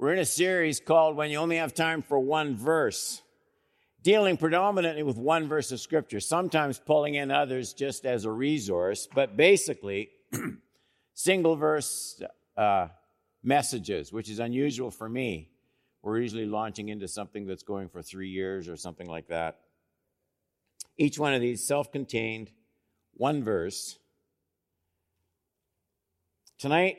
We're in a series called When You Only Have Time for One Verse, dealing predominantly with one verse of Scripture, sometimes pulling in others just as a resource, but basically single verse uh, messages, which is unusual for me. We're usually launching into something that's going for three years or something like that. Each one of these self contained, one verse. Tonight,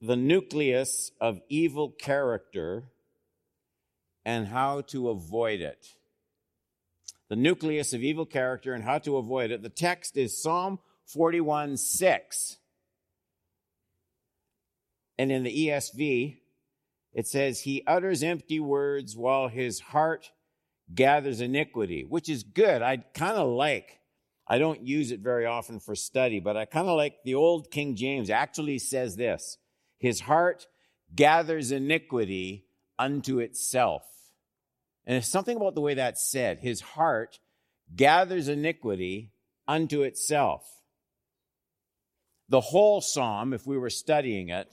the nucleus of evil character and how to avoid it. The nucleus of evil character and how to avoid it. The text is Psalm 41 6. And in the ESV, it says, He utters empty words while his heart gathers iniquity, which is good. I kind of like, I don't use it very often for study, but I kind of like the old King James actually says this his heart gathers iniquity unto itself. And it's something about the way that's said. His heart gathers iniquity unto itself. The whole psalm, if we were studying it,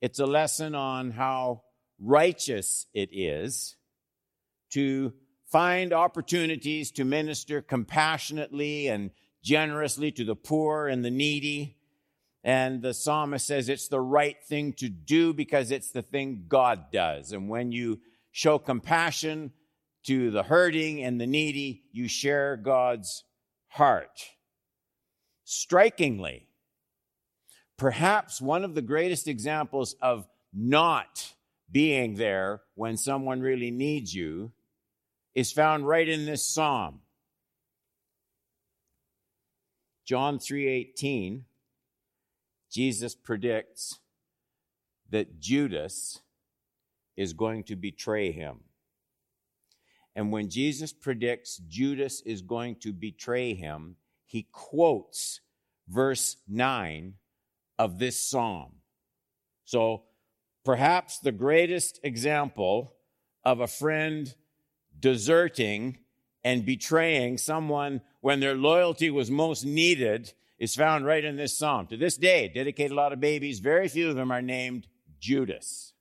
it's a lesson on how righteous it is to find opportunities to minister compassionately and generously to the poor and the needy, and the psalmist says it's the right thing to do because it's the thing God does. And when you show compassion to the hurting and the needy, you share God's heart. Strikingly, perhaps one of the greatest examples of not being there when someone really needs you is found right in this psalm. John 3:18 Jesus predicts that Judas is going to betray him. And when Jesus predicts Judas is going to betray him, he quotes verse 9 of this psalm. So perhaps the greatest example of a friend deserting and betraying someone when their loyalty was most needed is found right in this psalm. To this day, dedicate a lot of babies. Very few of them are named Judas.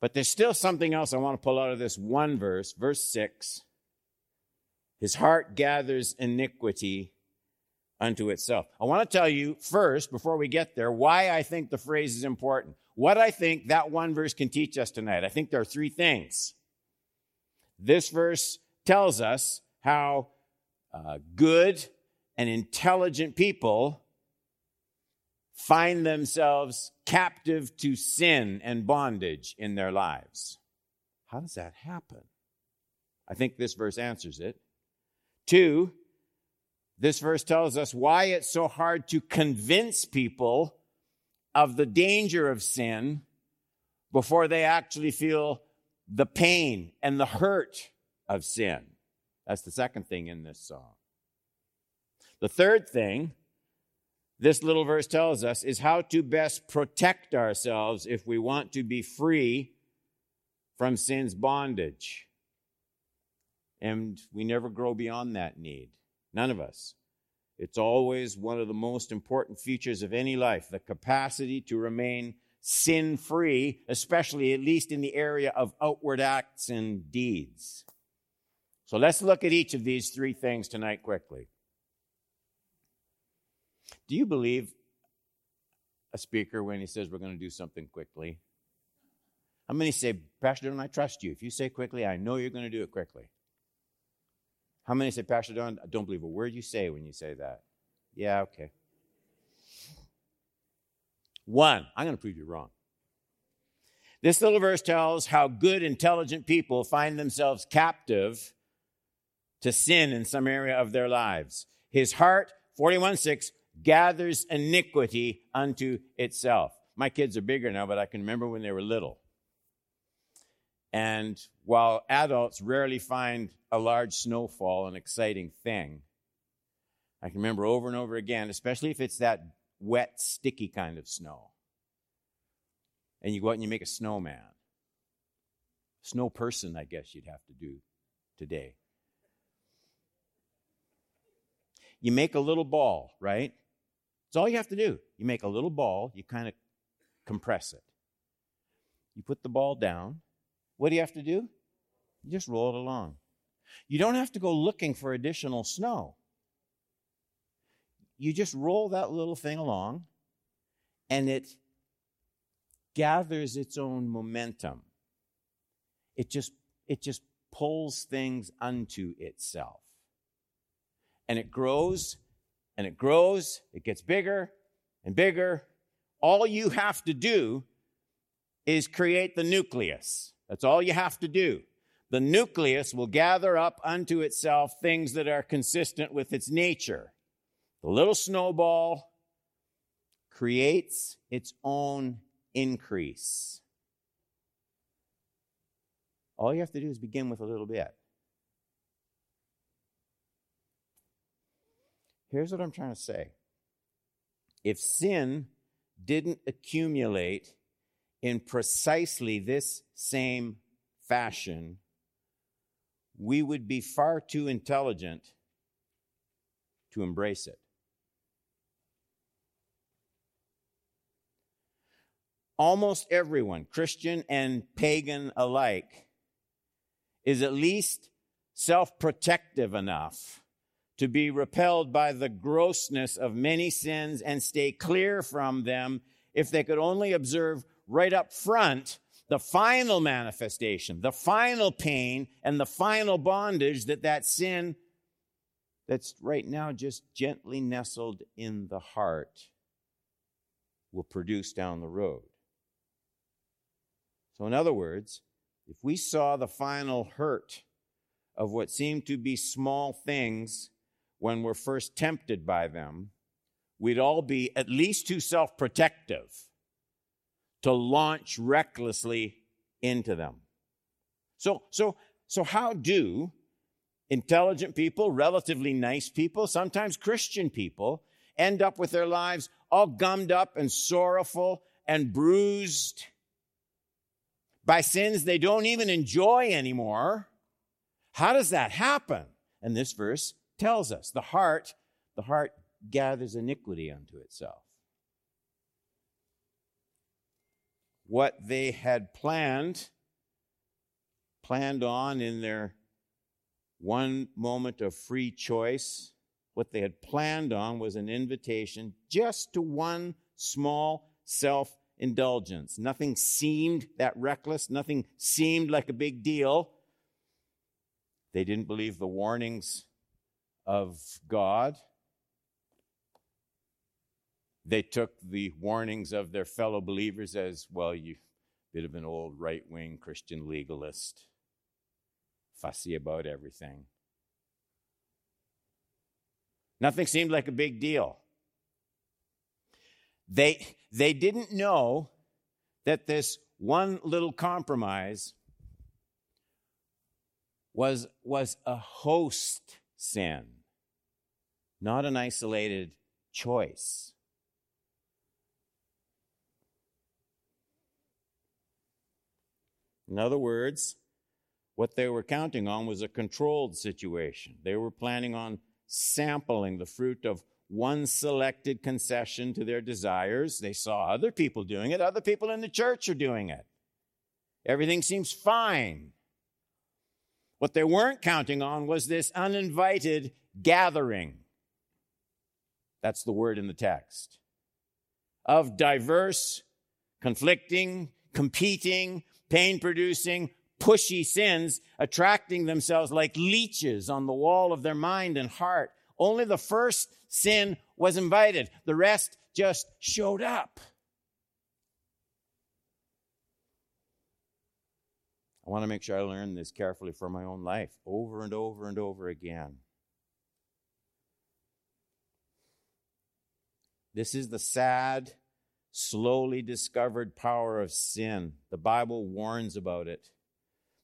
But there's still something else I want to pull out of this one verse, verse 6. His heart gathers iniquity unto itself. I want to tell you first, before we get there, why I think the phrase is important. What I think that one verse can teach us tonight. I think there are three things. This verse tells us how uh, good and intelligent people find themselves captive to sin and bondage in their lives. How does that happen? I think this verse answers it. Two, this verse tells us why it's so hard to convince people of the danger of sin before they actually feel the pain and the hurt of sin. That's the second thing in this song. The third thing this little verse tells us is how to best protect ourselves if we want to be free from sin's bondage. And we never grow beyond that need. None of us. It's always one of the most important features of any life the capacity to remain sin free, especially at least in the area of outward acts and deeds. So let's look at each of these three things tonight quickly. Do you believe a speaker when he says we're going to do something quickly? How many say, Pastor Don, I trust you. If you say quickly, I know you're going to do it quickly. How many say, Pastor Don, I don't believe a word you say when you say that? Yeah, okay. One, I'm going to prove you wrong. This little verse tells how good, intelligent people find themselves captive to sin in some area of their lives. His heart, 41 6, gathers iniquity unto itself. My kids are bigger now, but I can remember when they were little. And while adults rarely find a large snowfall an exciting thing, I can remember over and over again, especially if it's that wet, sticky kind of snow. And you go out and you make a snowman. Snow person, I guess you'd have to do today. You make a little ball, right? It's all you have to do. You make a little ball, you kind of compress it. You put the ball down. What do you have to do? You just roll it along. You don't have to go looking for additional snow. You just roll that little thing along, and it gathers its own momentum. It just, it just pulls things unto itself. And it grows and it grows, it gets bigger and bigger. All you have to do is create the nucleus. That's all you have to do. The nucleus will gather up unto itself things that are consistent with its nature. The little snowball creates its own increase. All you have to do is begin with a little bit. Here's what I'm trying to say if sin didn't accumulate in precisely this same fashion, we would be far too intelligent to embrace it. Almost everyone, Christian and pagan alike, is at least self protective enough to be repelled by the grossness of many sins and stay clear from them if they could only observe right up front the final manifestation, the final pain, and the final bondage that that sin that's right now just gently nestled in the heart will produce down the road. So, in other words, if we saw the final hurt of what seemed to be small things when we're first tempted by them, we'd all be at least too self protective to launch recklessly into them. So, so, so how do intelligent people, relatively nice people, sometimes Christian people, end up with their lives all gummed up and sorrowful and bruised by sins they don't even enjoy anymore? How does that happen? And this verse tells us the heart, the heart gathers iniquity unto itself. what they had planned, planned on in their one moment of free choice, what they had planned on was an invitation just to one small self indulgence. Nothing seemed that reckless, nothing seemed like a big deal. They didn't believe the warnings of God. They took the warnings of their fellow believers as, well, you bit of an old right wing Christian legalist, fussy about everything. Nothing seemed like a big deal. They, they didn't know that this one little compromise was, was a host sin, not an isolated choice. In other words, what they were counting on was a controlled situation. They were planning on sampling the fruit of one selected concession to their desires. They saw other people doing it, other people in the church are doing it. Everything seems fine. What they weren't counting on was this uninvited gathering. That's the word in the text. Of diverse, conflicting, competing, pain producing, pushy sins attracting themselves like leeches on the wall of their mind and heart. Only the first sin was invited, the rest just showed up. I want to make sure I learn this carefully for my own life over and over and over again. This is the sad slowly discovered power of sin. The Bible warns about it.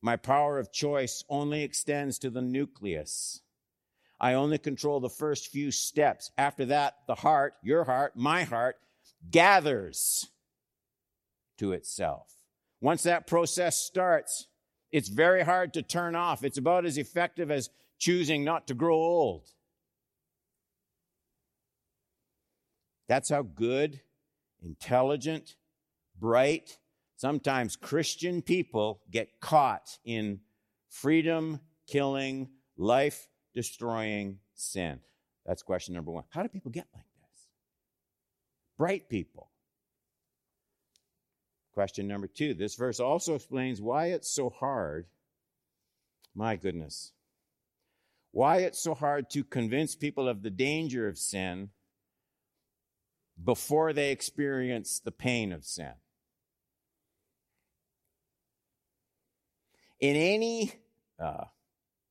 My power of choice only extends to the nucleus. I only control the first few steps. After that, the heart, your heart, my heart, gathers to itself. Once that process starts, it's very hard to turn off. It's about as effective as choosing not to grow old. That's how good, intelligent, bright, sometimes Christian people get caught in freedom killing, life destroying sin. That's question number one. How do people get like this? Bright people. Question number two. This verse also explains why it's so hard. My goodness. Why it's so hard to convince people of the danger of sin before they experience the pain of sin. In any uh,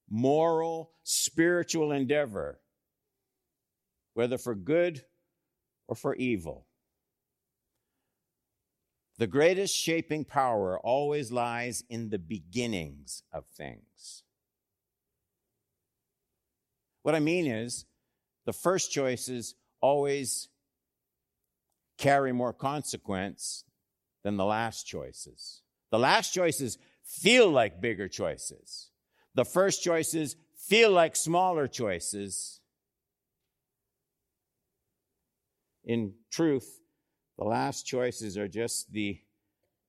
moral, spiritual endeavor, whether for good or for evil, the greatest shaping power always lies in the beginnings of things. What I mean is, the first choices always carry more consequence than the last choices. The last choices feel like bigger choices. The first choices feel like smaller choices. In truth, the last choices are just the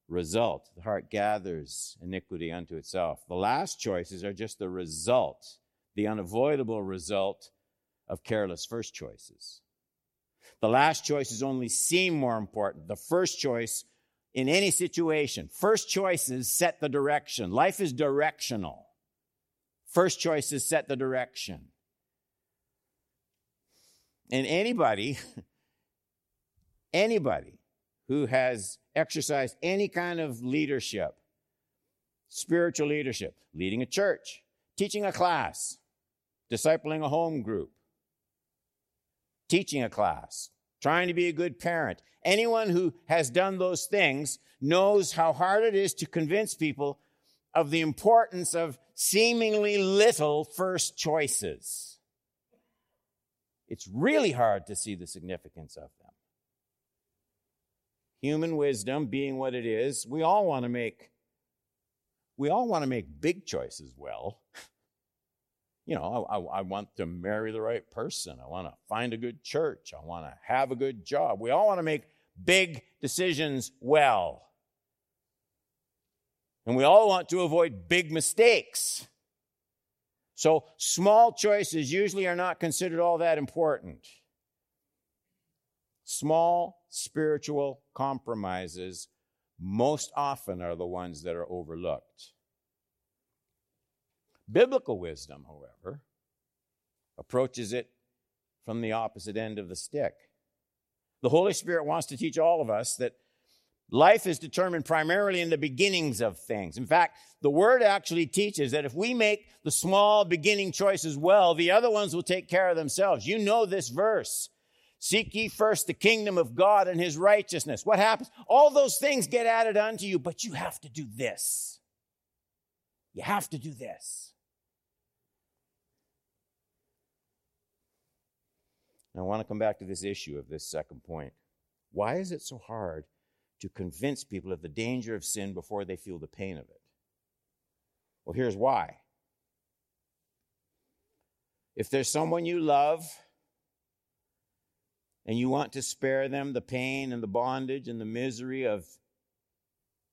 result. The heart gathers iniquity unto itself. The last choices are just the result, the unavoidable result of careless first choices. The last choices only seem more important. The first choice in any situation, first choices set the direction. Life is directional. First choices set the direction. And anybody, anybody who has exercised any kind of leadership, spiritual leadership, leading a church, teaching a class, discipling a home group, teaching a class, trying to be a good parent. Anyone who has done those things knows how hard it is to convince people of the importance of seemingly little first choices. It's really hard to see the significance of them. Human wisdom being what it is, we all want to make we all want to make big choices well. you know, I, I, want to marry the right person. I want to find a good church. I want to have a good job. We all want to make big decisions well. And we all want to avoid big mistakes. So small choices usually are not considered all that important. Small spiritual compromises most often are the ones that are overlooked. Biblical wisdom, however, approaches it from the opposite end of the stick. The Holy Spirit wants to teach all of us that life is determined primarily in the beginnings of things. In fact, the Word actually teaches that if we make the small beginning choices well, the other ones will take care of themselves. You know this verse. Seek ye first the kingdom of God and his righteousness. What happens? All those things get added unto you, but you have to do this. You have to do this. I want to come back to this issue of this second point. Why is it so hard to convince people of the danger of sin before they feel the pain of it? Well, here's why. If there's someone you love and you want to spare them the pain and the bondage and the misery of,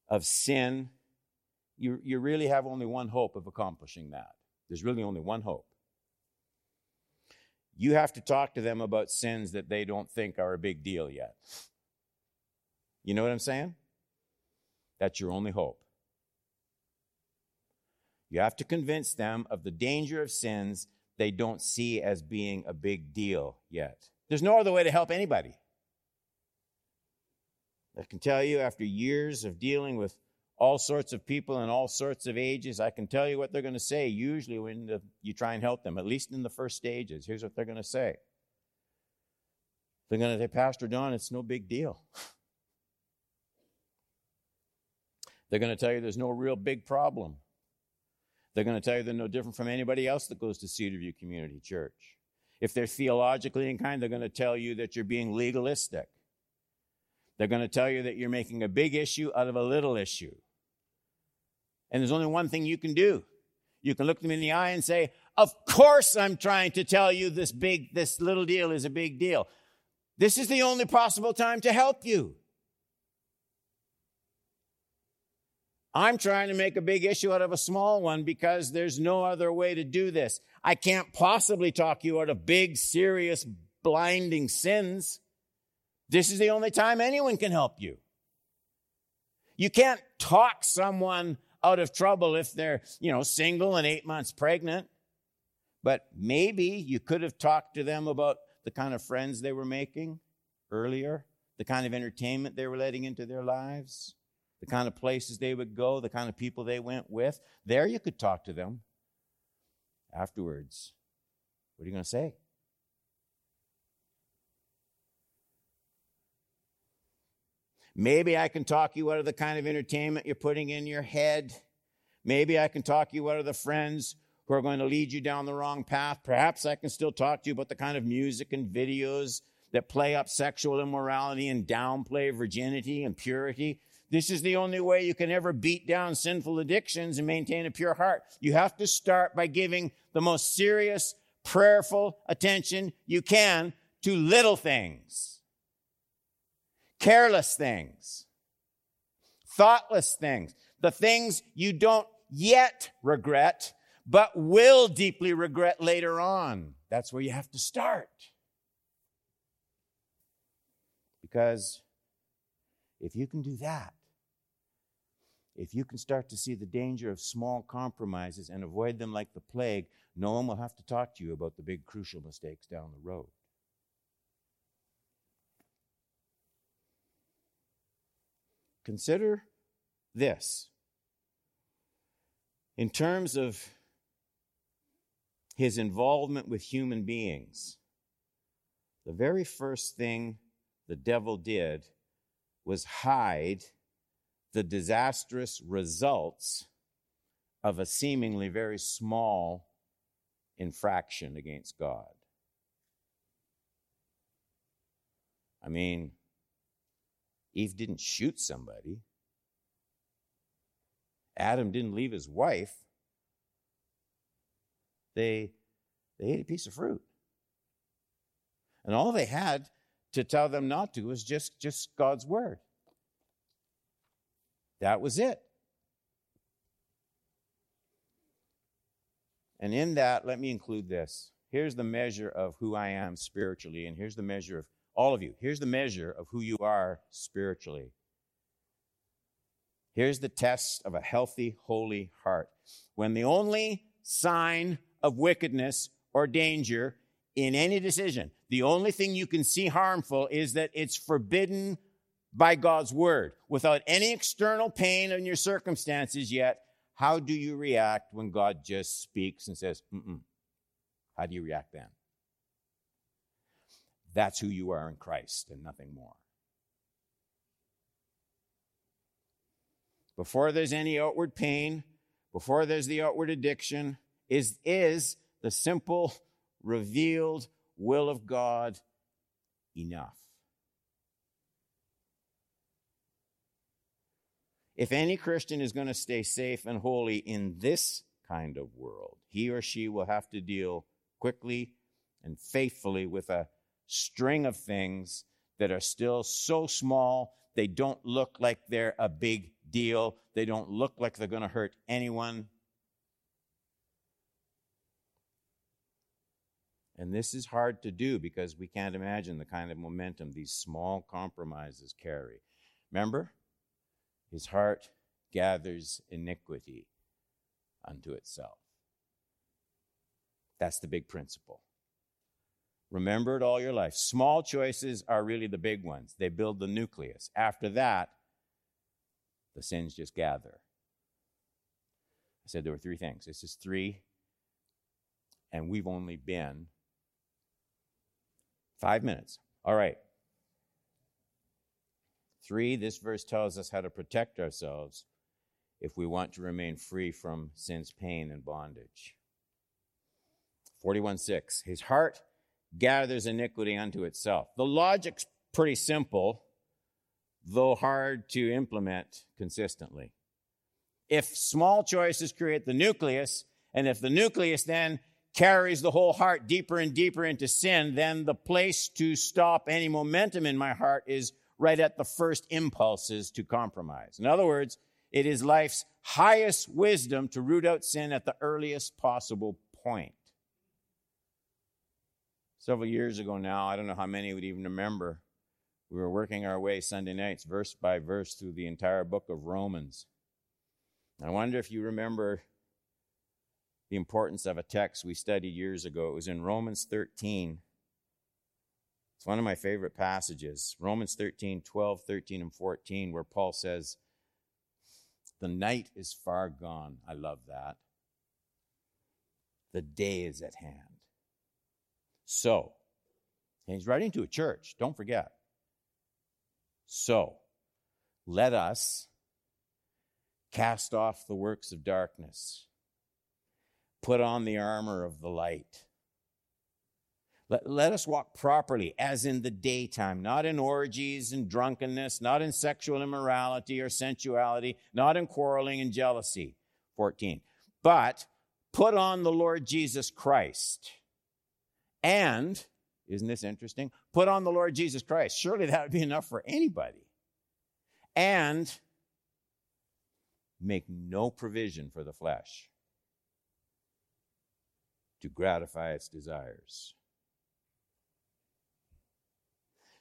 of sin, you, you really have only one hope of accomplishing that. There's really only one hope you have to talk to them about sins that they don't think are a big deal yet. You know what I'm saying? That's your only hope. You have to convince them of the danger of sins they don't see as being a big deal yet. There's no other way to help anybody. I can tell you after years of dealing with all sorts of people in all sorts of ages. I can tell you what they're going to say usually when the, you try and help them, at least in the first stages. Here's what they're going to say They're going to say, Pastor Don, it's no big deal. They're going to tell you there's no real big problem. They're going to tell you they're no different from anybody else that goes to Cedarview Community Church. If they're theologically inclined, they're going to tell you that you're being legalistic. They're going to tell you that you're making a big issue out of a little issue. And there's only one thing you can do. You can look them in the eye and say, Of course I'm trying to tell you this big, this little deal is a big deal. This is the only possible time to help you. I'm trying to make a big issue out of a small one because there's no other way to do this. I can't possibly talk you out of big, serious, blinding sins. This is the only time anyone can help you. You can't talk someone out of trouble if they're, you know, single and eight months pregnant. But maybe you could have talked to them about the kind of friends they were making earlier, the kind of entertainment they were letting into their lives, the kind of places they would go, the kind of people they went with. There you could talk to them. Afterwards, what are you going to say? Maybe I can talk you out of the kind of entertainment you're putting in your head. Maybe I can talk you out of the friends who are going to lead you down the wrong path. Perhaps I can still talk to you about the kind of music and videos that play up sexual immorality and downplay virginity and purity. This is the only way you can ever beat down sinful addictions and maintain a pure heart. You have to start by giving the most serious, prayerful attention you can to little things careless things, thoughtless things, the things you don't yet regret, but will deeply regret later on. That's where you have to start. Because if you can do that, if you can start to see the danger of small compromises and avoid them like the plague, no one will have to talk to you about the big crucial mistakes down the road. Consider this. In terms of his involvement with human beings, the very first thing the devil did was hide the disastrous results of a seemingly very small infraction against God. I mean, Eve didn't shoot somebody. Adam didn't leave his wife. They, they ate a piece of fruit. And all they had to tell them not to was just, just God's word. That was it. And in that, let me include this. Here's the measure of who I am spiritually, and here's the measure of all of you, here's the measure of who you are spiritually. Here's the test of a healthy, holy heart. When the only sign of wickedness or danger in any decision, the only thing you can see harmful is that it's forbidden by God's word without any external pain in your circumstances yet. How do you react when God just speaks and says, Mm-mm. How do you react then? That's who you are in Christ and nothing more. Before there's any outward pain, before there's the outward addiction, is, is the simple, revealed will of God enough? If any Christian is going to stay safe and holy in this kind of world, he or she will have to deal quickly and faithfully with a string of things that are still so small, they don't look like they're a big deal. They don't look like they're going to hurt anyone. And this is hard to do because we can't imagine the kind of momentum these small compromises carry. Remember? His heart gathers iniquity unto itself. That's the big principle. Remember it all your life. Small choices are really the big ones. They build the nucleus. After that, the sins just gather. I said there were three things. This is three, and we've only been five minutes. All right. Three, this verse tells us how to protect ourselves if we want to remain free from sin's pain and bondage. 41 6. His heart gathers iniquity unto itself. The logic's pretty simple, though hard to implement consistently. If small choices create the nucleus, and if the nucleus then carries the whole heart deeper and deeper into sin, then the place to stop any momentum in my heart is right at the first impulses to compromise. In other words, it is life's highest wisdom to root out sin at the earliest possible point. Several years ago now, I don't know how many would even remember, we were working our way Sunday nights, verse by verse, through the entire book of Romans. I wonder if you remember the importance of a text we studied years ago. It was in Romans 13. It's one of my favorite passages. Romans 13, 12, 13, and 14, where Paul says, The night is far gone. I love that. The day is at hand. So, he's writing to a church, don't forget. So, let us cast off the works of darkness put on the armor of the light. Let, let us walk properly as in the daytime, not in orgies and drunkenness, not in sexual immorality or sensuality, not in quarreling and jealousy. 14. But put on the Lord Jesus Christ. And, isn't this interesting? Put on the Lord Jesus Christ. Surely that would be enough for anybody. And make no provision for the flesh to gratify its desires.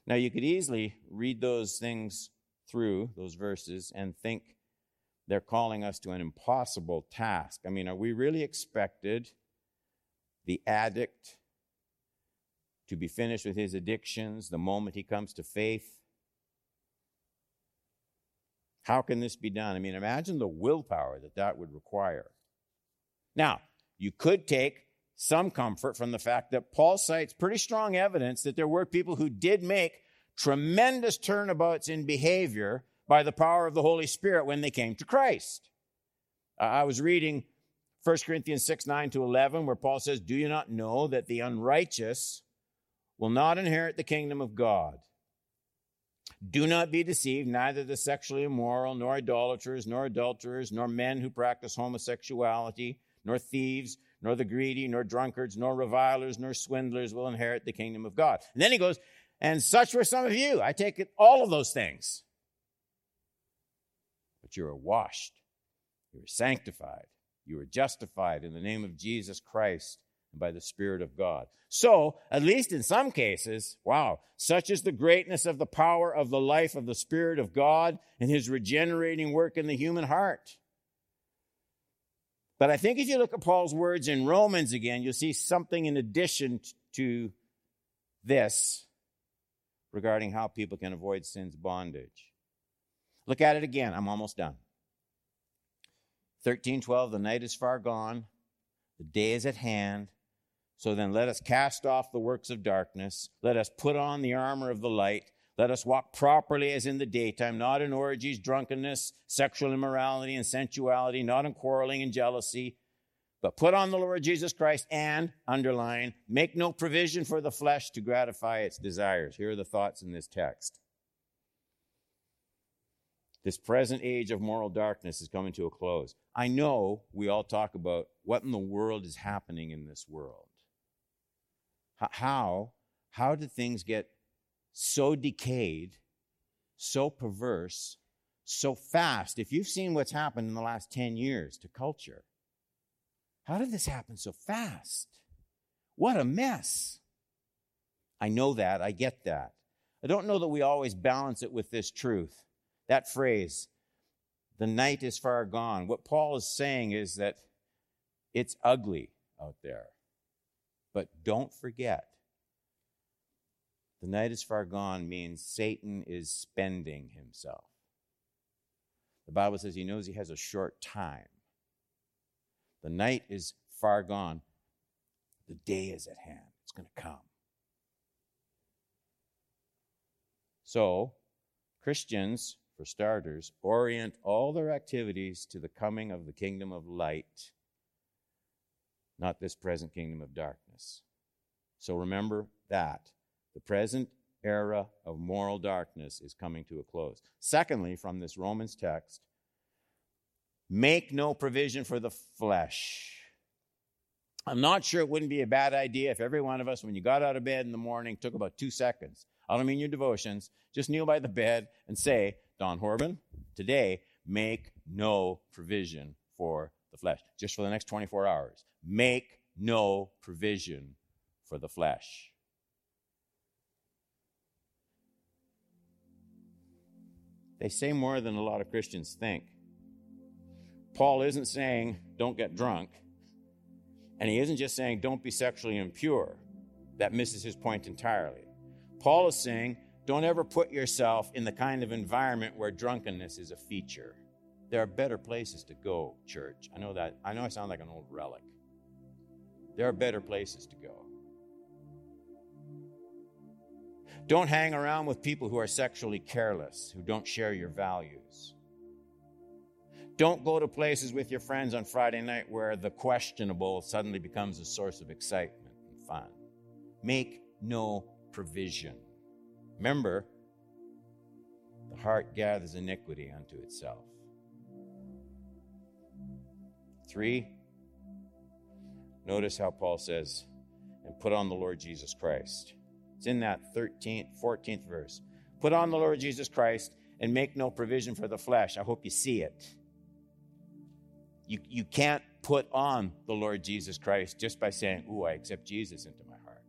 Now, you could easily read those things through, those verses, and think they're calling us to an impossible task. I mean, are we really expected the addict to be finished with his addictions the moment he comes to faith? How can this be done? I mean, imagine the willpower that that would require. Now, you could take some comfort from the fact that Paul cites pretty strong evidence that there were people who did make tremendous turnabouts in behavior by the power of the Holy Spirit when they came to Christ. I was reading 1 Corinthians 6 9 to 11, where Paul says, Do you not know that the unrighteous will not inherit the kingdom of God? Do not be deceived, neither the sexually immoral, nor idolaters, nor adulterers, nor men who practice homosexuality, nor thieves nor the greedy, nor drunkards, nor revilers, nor swindlers will inherit the kingdom of God. And then he goes, and such were some of you. I take it, all of those things. But you are washed, you are sanctified, you are justified in the name of Jesus Christ and by the Spirit of God. So, at least in some cases, wow, such is the greatness of the power of the life of the Spirit of God and his regenerating work in the human heart. But I think if you look at Paul's words in Romans again, you'll see something in addition to this regarding how people can avoid sin's bondage. Look at it again. I'm almost done. 1312, the night is far gone, the day is at hand. So then let us cast off the works of darkness. Let us put on the armor of the light. Let us walk properly as in the daytime, not in orgies, drunkenness, sexual immorality, and sensuality, not in quarreling and jealousy, but put on the Lord Jesus Christ and, underline, make no provision for the flesh to gratify its desires. Here are the thoughts in this text. This present age of moral darkness is coming to a close. I know we all talk about what in the world is happening in this world. How, how did things get so decayed, so perverse, so fast. If you've seen what's happened in the last 10 years to culture, how did this happen so fast? What a mess. I know that. I get that. I don't know that we always balance it with this truth. That phrase, the night is far gone. What Paul is saying is that it's ugly out there. But don't forget, the night is far gone means Satan is spending himself. The Bible says he knows he has a short time. The night is far gone. The day is at hand. It's going to come. So, Christians, for starters, orient all their activities to the coming of the kingdom of light, not this present kingdom of darkness. So remember that. The present era of moral darkness is coming to a close. Secondly, from this Romans text, make no provision for the flesh. I'm not sure it wouldn't be a bad idea if every one of us, when you got out of bed in the morning, took about two seconds. I don't mean your devotions. Just kneel by the bed and say, Don Horban, today make no provision for the flesh. Just for the next 24 hours. Make no provision for the flesh. They say more than a lot of Christians think. Paul isn't saying don't get drunk, and he isn't just saying don't be sexually impure. That misses his point entirely. Paul is saying don't ever put yourself in the kind of environment where drunkenness is a feature. There are better places to go, church. I know that. I know I sound like an old relic. There are better places to go. Don't hang around with people who are sexually careless, who don't share your values. Don't go to places with your friends on Friday night where the questionable suddenly becomes a source of excitement and fun. Make no provision. Remember, the heart gathers iniquity unto itself. Three, notice how Paul says, and put on the Lord Jesus Christ. It's in that 13th, 14th verse. Put on the Lord Jesus Christ and make no provision for the flesh. I hope you see it. You, you can't put on the Lord Jesus Christ just by saying, Ooh, I accept Jesus into my heart.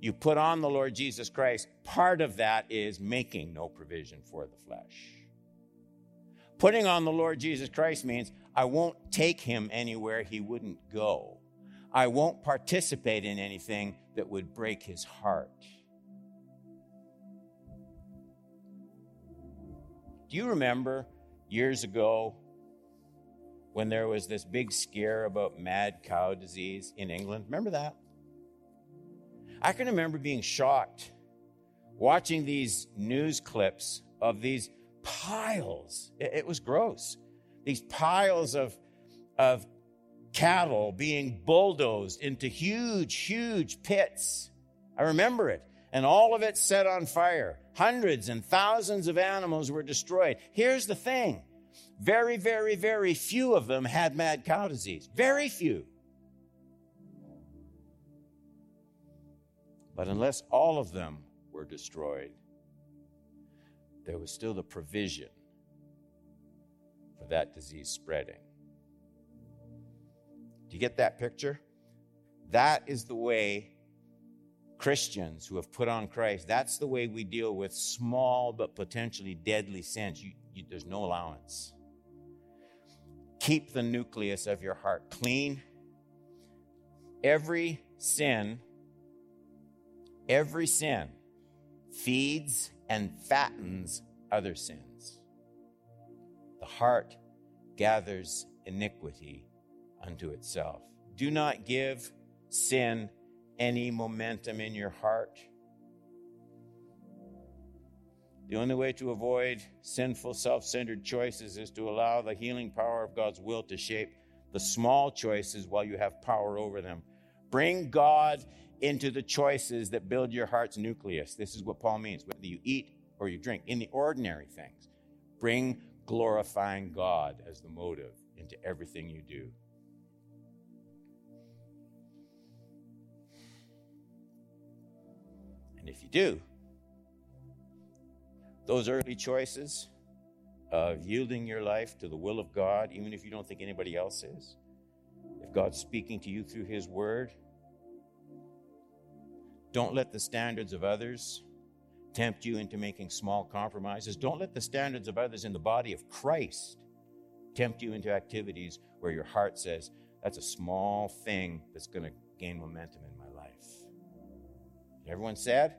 You put on the Lord Jesus Christ. Part of that is making no provision for the flesh. Putting on the Lord Jesus Christ means I won't take him anywhere he wouldn't go. I won't participate in anything that would break his heart. Do you remember years ago when there was this big scare about mad cow disease in England? Remember that? I can remember being shocked watching these news clips of these piles. It, was gross. These piles of, of cattle being bulldozed into huge, huge pits. I remember it. And all of it set on fire. Hundreds and thousands of animals were destroyed. Here's the thing very, very, very few of them had mad cow disease. Very few. But unless all of them were destroyed, there was still the provision that disease spreading. Do you get that picture? That is the way Christians who have put on Christ, that's the way we deal with small but potentially deadly sins. You, you, there's no allowance. Keep the nucleus of your heart clean. Every sin, every sin feeds and fattens other sins. The heart gathers iniquity unto itself. Do not give sin any momentum in your heart. The only way to avoid sinful, self centered choices is to allow the healing power of God's will to shape the small choices while you have power over them. Bring God into the choices that build your heart's nucleus. This is what Paul means. Whether you eat or you drink, in the ordinary things, bring glorifying God as the motive into everything you do. And if you do, those early choices of yielding your life to the will of God, even if you don't think anybody else is, if God's speaking to you through His Word, don't let the standards of others tempt you into making small compromises. Don't let the standards of others in the body of Christ tempt you into activities where your heart says, that's a small thing that's going to gain momentum in my life. Everyone said?